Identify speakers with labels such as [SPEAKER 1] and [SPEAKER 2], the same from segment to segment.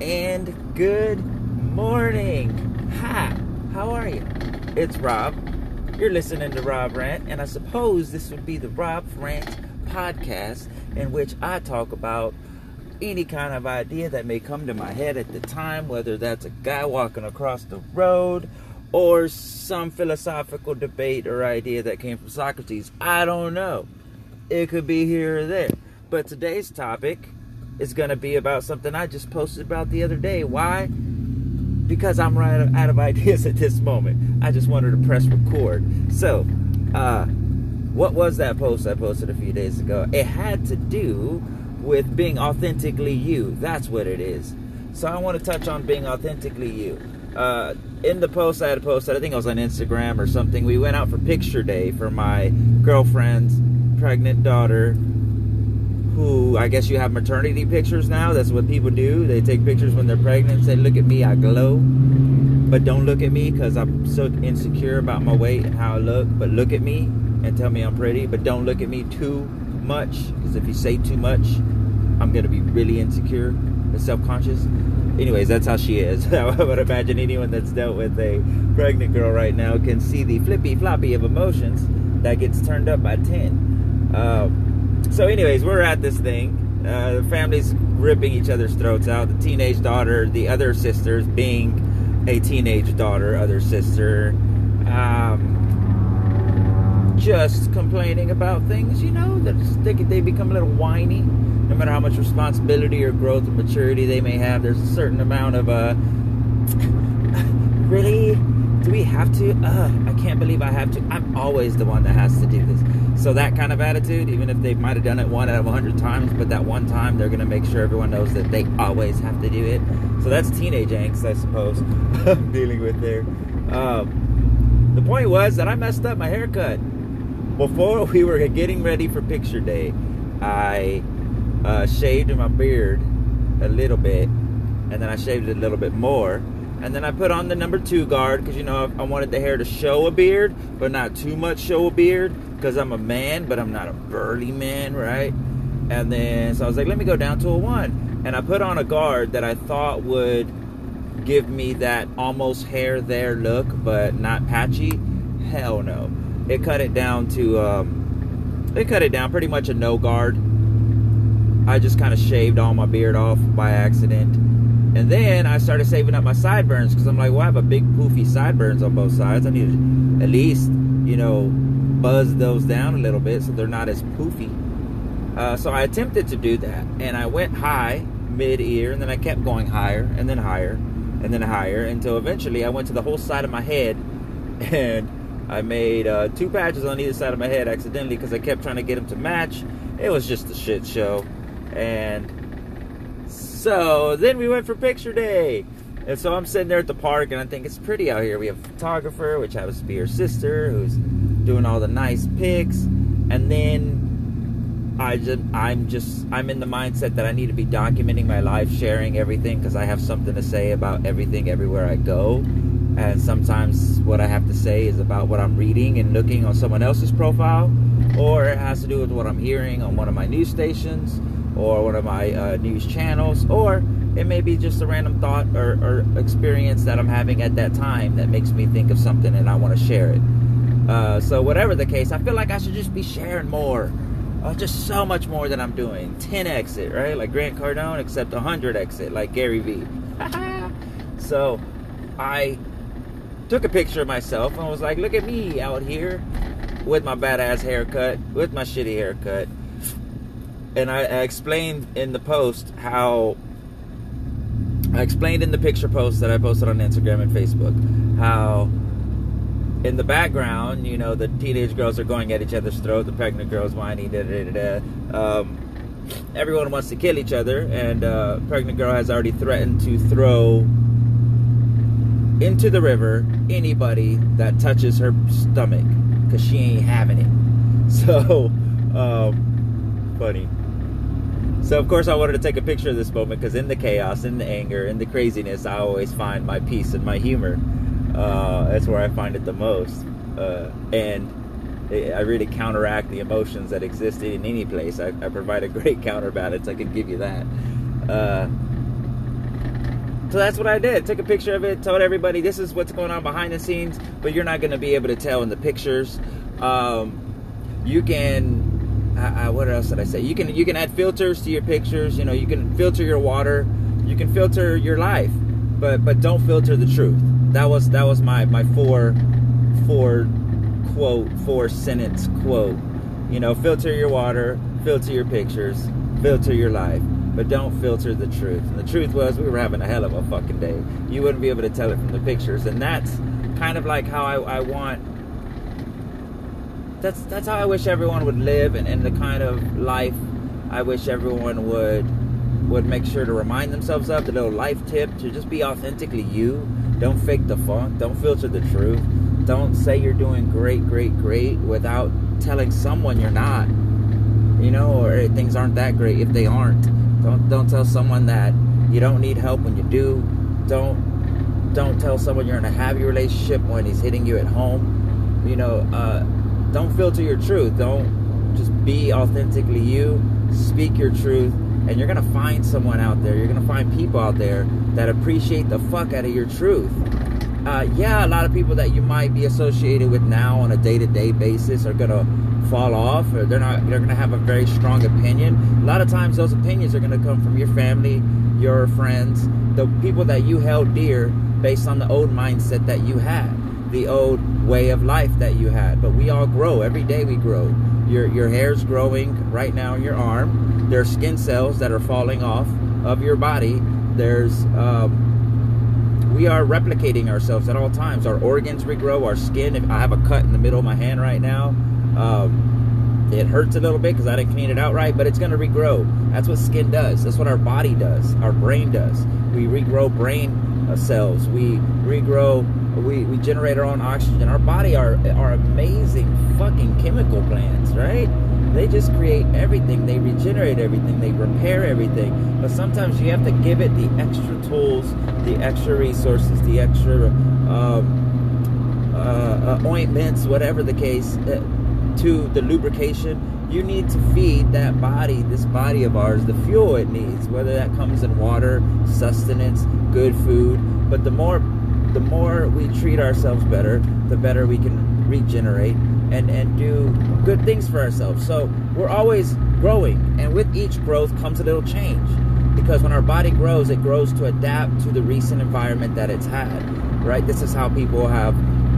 [SPEAKER 1] and good morning. Hi, how are you? It's Rob. You're listening to Rob Rant, and I suppose this would be the Rob Rant podcast in which I talk about any kind of idea that may come to my head at the time, whether that's a guy walking across the road or some philosophical debate or idea that came from Socrates. I don't know. It could be here or there. But today's topic is going to be about something I just posted about the other day. Why? Because I'm right out of ideas at this moment. I just wanted to press record. So, uh, what was that post I posted a few days ago? It had to do with being authentically you. That's what it is. So I want to touch on being authentically you. Uh, in the post I had posted, I think it was on Instagram or something. We went out for picture day for my girlfriend's pregnant daughter who I guess you have maternity pictures now. That's what people do. They take pictures when they're pregnant and say, Look at me, I glow. But don't look at me because I'm so insecure about my weight and how I look. But look at me and tell me I'm pretty. But don't look at me too much because if you say too much, I'm going to be really insecure and self conscious. Anyways, that's how she is. I would imagine anyone that's dealt with a pregnant girl right now can see the flippy floppy of emotions that gets turned up by 10. Uh, so, anyways, we're at this thing. Uh, the family's ripping each other's throats out. The teenage daughter, the other sisters being a teenage daughter, other sister, um, just complaining about things, you know, they, they become a little whiny. No matter how much responsibility or growth or maturity they may have, there's a certain amount of, uh, really? Do we have to? Uh, I can't believe I have to. I'm always the one that has to do this. So that kind of attitude, even if they might have done it one out of a hundred times, but that one time they're gonna make sure everyone knows that they always have to do it. So that's teenage angst, I suppose, dealing with there. Um, the point was that I messed up my haircut before we were getting ready for picture day. I uh, shaved my beard a little bit, and then I shaved it a little bit more and then I put on the number two guard because you know I wanted the hair to show a beard, but not too much show a beard because I'm a man, but I'm not a burly man, right? And then so I was like, let me go down to a one, and I put on a guard that I thought would give me that almost hair there look, but not patchy. Hell no, it cut it down to um, it cut it down pretty much a no guard. I just kind of shaved all my beard off by accident and then I started saving up my sideburns because I'm like, well, I have a big poofy sideburns on both sides. I need to at least, you know, buzz those down a little bit so they're not as poofy. Uh, so I attempted to do that, and I went high mid ear, and then I kept going higher, and then higher, and then higher, until eventually I went to the whole side of my head, and I made uh, two patches on either side of my head accidentally because I kept trying to get them to match. It was just a shit show, and so then we went for picture day. And so I'm sitting there at the park and I think it's pretty out here. We have a photographer, which happens to be her sister, who's doing all the nice pics. And then I just I'm just I'm in the mindset that I need to be documenting my life, sharing everything because I have something to say about everything everywhere I go. And sometimes what I have to say is about what I'm reading and looking on someone else's profile, or it has to do with what I'm hearing on one of my news stations or one of my uh, news channels, or it may be just a random thought or, or, experience that I'm having at that time that makes me think of something and I want to share it. Uh, so, whatever the case, I feel like I should just be sharing more. Uh, just so much more than I'm doing. 10x it, right? Like Grant Cardone, except 100x it, like Gary Vee. so, I took a picture of myself and was like, look at me out here with my badass haircut, with my shitty haircut and I, I explained in the post how I explained in the picture post that I posted on Instagram and Facebook how in the background, you know, the teenage girls are going at each other's throat, the pregnant girls whining, da da da da. Um, everyone wants to kill each other, and uh, pregnant girl has already threatened to throw into the river anybody that touches her stomach because she ain't having it. So, um, funny. So, of course, I wanted to take a picture of this moment because in the chaos, in the anger, in the craziness, I always find my peace and my humor. Uh, that's where I find it the most. Uh, and I really counteract the emotions that exist in any place. I, I, provide a great counterbalance. I can give you that. Uh, So that's what I did. Took a picture of it, told everybody this is what's going on behind the scenes, but you're not going to be able to tell in the pictures. Um, you can, I, I, what else did I say? You can you can add filters to your pictures. You know, you can filter your water, you can filter your life, but but don't filter the truth. That was that was my my four four quote four sentence quote. You know, filter your water, filter your pictures, filter your life but don't filter the truth. And the truth was, we were having a hell of a fucking day. You wouldn't be able to tell it from the pictures, and that's kind of like how I, I want. That's that's how I wish everyone would live, and, and the kind of life I wish everyone would would make sure to remind themselves of. The little life tip to just be authentically you. Don't fake the funk. Don't filter the truth. Don't say you're doing great, great, great without telling someone you're not. You know, or things aren't that great if they aren't don't don't tell someone that you don't need help when you do. Don't don't tell someone you're in a happy relationship when he's hitting you at home. You know, uh, don't filter your truth. Don't just be authentically you. Speak your truth, and you're gonna find someone out there. You're gonna find people out there that appreciate the fuck out of your truth. Uh, yeah, a lot of people that you might be associated with now on a day-to-day basis are gonna fall off or they're not they're to have a very strong opinion a lot of times those opinions are to come from your family your friends the people that you held dear based on the old mindset that you had the old way of life that you had but we all grow every day we grow your your hair's growing right now in your arm there's skin cells that are falling off of your body there's um, we are replicating ourselves at all times. Our organs regrow, our skin. If I have a cut in the middle of my hand right now, um, it hurts a little bit because I didn't clean it out right, but it's going to regrow. That's what skin does. That's what our body does. Our brain does. We regrow brain uh, cells. We regrow. We, we generate our own oxygen. Our body are are amazing fucking chemical plants, right? They just create everything. They regenerate everything. They repair everything. But sometimes you have to give it the extra tools, the extra resources, the extra um, uh, uh, ointments, whatever the case. Uh, to the lubrication, you need to feed that body, this body of ours, the fuel it needs, whether that comes in water, sustenance, good food. But the more the more we treat ourselves better, the better we can regenerate and, and do good things for ourselves. So we're always growing, and with each growth comes a little change. Because when our body grows, it grows to adapt to the recent environment that it's had. Right? This is how people have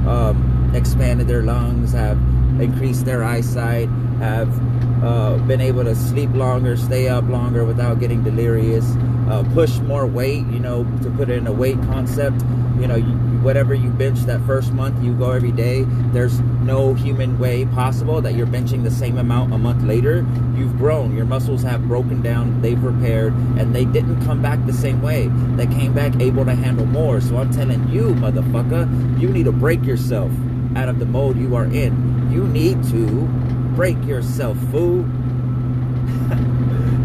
[SPEAKER 1] um, expanded their lungs, have increased their eyesight, have uh, been able to sleep longer, stay up longer without getting delirious, uh, push more weight, you know, to put in a weight concept. You know, you, whatever you bench that first month, you go every day. There's no human way possible that you're benching the same amount a month later. You've grown, your muscles have broken down, they've repaired, and they didn't come back the same way. They came back able to handle more. So I'm telling you, motherfucker, you need to break yourself out of the mode you are in. You need to break yourself, fool,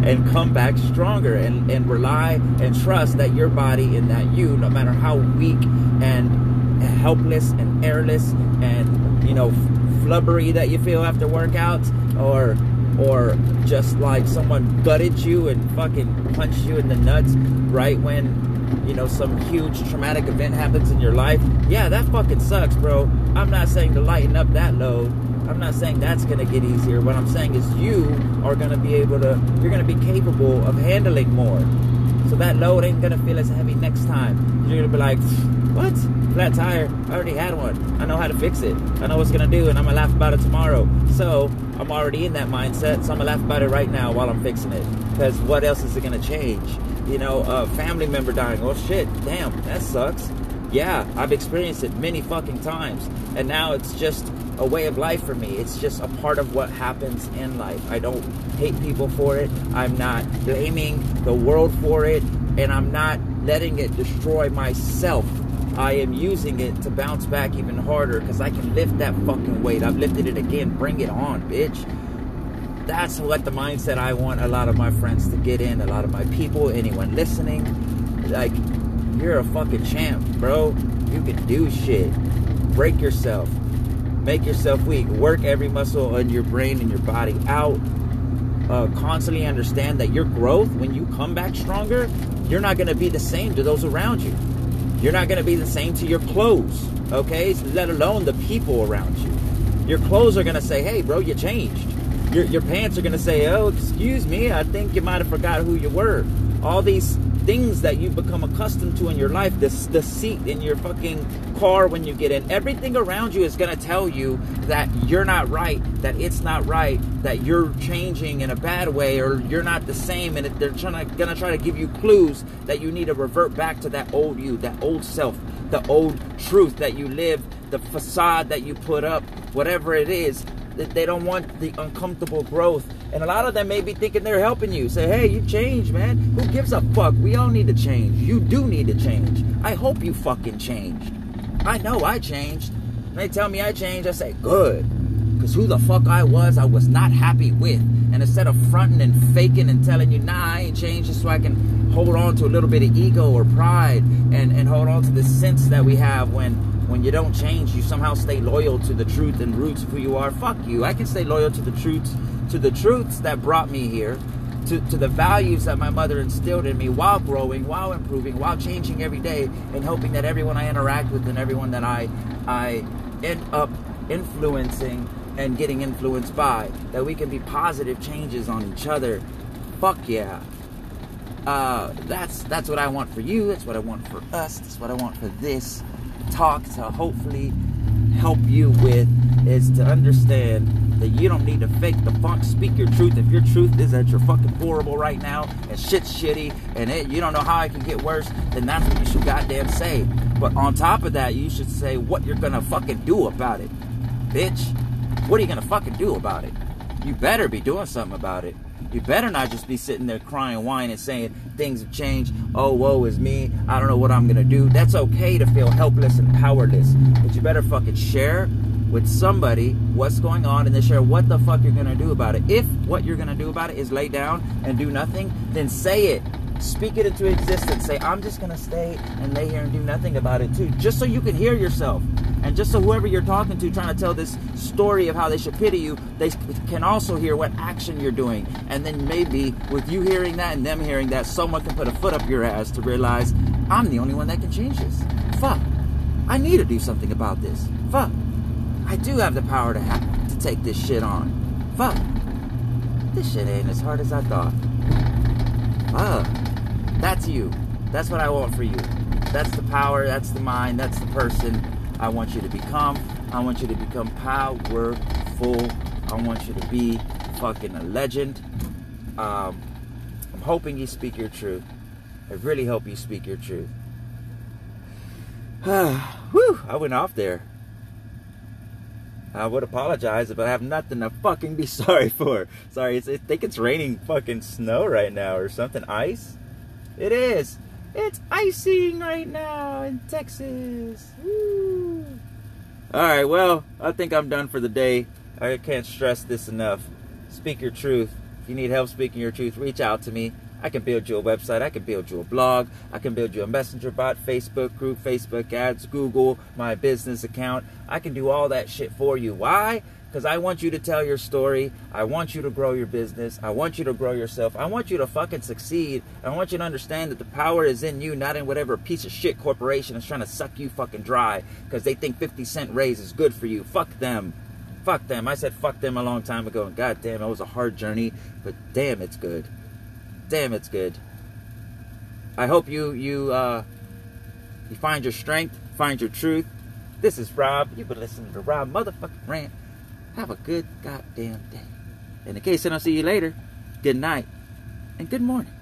[SPEAKER 1] and come back stronger and, and rely and trust that your body and that you, no matter how weak and helpless and airless and, you know, flubbery that you feel after workouts or or just like someone gutted you and fucking punched you in the nuts right when you know, some huge traumatic event happens in your life, yeah, that fucking sucks, bro. I'm not saying to lighten up that load. I'm not saying that's going to get easier. What I'm saying is you are going to be able to, you're going to be capable of handling more. So that load ain't going to feel as heavy next time. You're going to be like, what? Flat tire? I already had one. I know how to fix it. I know what's going to do, and I'm going to laugh about it tomorrow. So I'm already in that mindset, so I'm going to laugh about it right now while I'm fixing it. Because what else is it going to change? you know, a family member dying. Oh shit, damn, that sucks. Yeah, I've experienced it many fucking times. And now it's just a way of life for me. It's just a part of what happens in life. I don't hate people for it. I'm not blaming the world for it. And I'm not letting it destroy myself. I am using it to bounce back even harder because I can lift that fucking weight. I've lifted it again. Bring it on, bitch that's what the mindset I want a lot of my friends to get in, a lot of my people, anyone listening. Like, you're a fucking champ, bro. You can do shit. Break yourself. Make yourself weak. Work every muscle in your brain and your body out. Uh, constantly understand that your growth, when you come back stronger, you're not going to be the same to those around you. You're not going to be the same to your clothes, okay? Let alone the people around you. Your clothes are going to say, hey, bro, you changed. Your, your pants are going to say, oh, excuse me, I think you might have forgot who you were. All these things that you've become accustomed to in your life, this the seat in your fucking car when you get in, everything around you is gonna tell you that you're not right, that it's not right, that you're changing in a bad way, or you're not the same, and they're trying to, gonna try to give you clues that you need to revert back to that old you, that old self, the old truth that you live, the facade that you put up, whatever it is. That they don't want the uncomfortable growth and a lot of them may be thinking they're helping you. Say, hey, you changed, man. Who gives a fuck? We all need to change. You do need to change. I hope you fucking changed. I know I changed. They tell me I changed, I say, good. Because who the fuck I was, I was not happy with. And instead of fronting and faking and telling you, nah, I ain't changed just so I can hold on to a little bit of ego or pride and, and hold on to the sense that we have when when you don't change, you somehow stay loyal to the truth and roots of who you are. Fuck you. I can stay loyal to the truths to the truths that brought me here, to, to the values that my mother instilled in me while growing, while improving, while changing every day, and hoping that everyone I interact with and everyone that I I end up influencing and getting influenced by, that we can be positive changes on each other. Fuck yeah. Uh, that's that's what I want for you. That's what I want for us. That's what I want for this talk to hopefully help you with is to understand that you don't need to fake the funk. Speak your truth. If your truth is that you're fucking horrible right now and shit's shitty and it, you don't know how it can get worse, then that's what you should goddamn say. But on top of that, you should say what you're gonna fucking do about it. Bitch, what are you gonna fucking do about it? You better be doing something about it. You better not just be sitting there crying, whining, and saying things have changed. Oh, woe is me. I don't know what I'm gonna do. That's okay to feel helpless and powerless, but you better fucking share with somebody what's going on and then share what the fuck you're gonna do about it. If what you're gonna do about it is lay down and do nothing, then say it. Speak it into existence. Say, I'm just gonna stay and lay here and do nothing about it too. Just so you can hear yourself. And just so whoever you're talking to, trying to tell this story of how they should pity you, they can also hear what action you're doing. And then maybe with you hearing that and them hearing that, someone can put a foot up your ass to realize I'm the only one that can change this. Fuck. I need to do something about this. Fuck. I do have the power to have to take this shit on. Fuck. This shit ain't as hard as I thought. Fuck. That's you. That's what I want for you. That's the power, that's the mind, that's the person I want you to become. I want you to become powerful. I want you to be fucking a legend. Um, I'm hoping you speak your truth. I really hope you speak your truth. Whew, I went off there. I would apologize if I have nothing to fucking be sorry for. Sorry, I think it's raining fucking snow right now or something. Ice? It is. It's icing right now in Texas. Woo. All right, well, I think I'm done for the day. I can't stress this enough. Speak your truth. If you need help speaking your truth, reach out to me. I can build you a website. I can build you a blog. I can build you a messenger bot, Facebook group, Facebook ads, Google, my business account. I can do all that shit for you. Why? Because I want you to tell your story. I want you to grow your business. I want you to grow yourself. I want you to fucking succeed. I want you to understand that the power is in you, not in whatever piece of shit corporation is trying to suck you fucking dry because they think 50 cent raise is good for you. Fuck them. Fuck them. I said fuck them a long time ago, and goddamn, it was a hard journey, but damn, it's good damn, it's good. I hope you you uh, you find your strength, find your truth. This is Rob. You've been listening to Rob motherfucking rant. Have a good goddamn day. And in case I don't see you later, good night and good morning.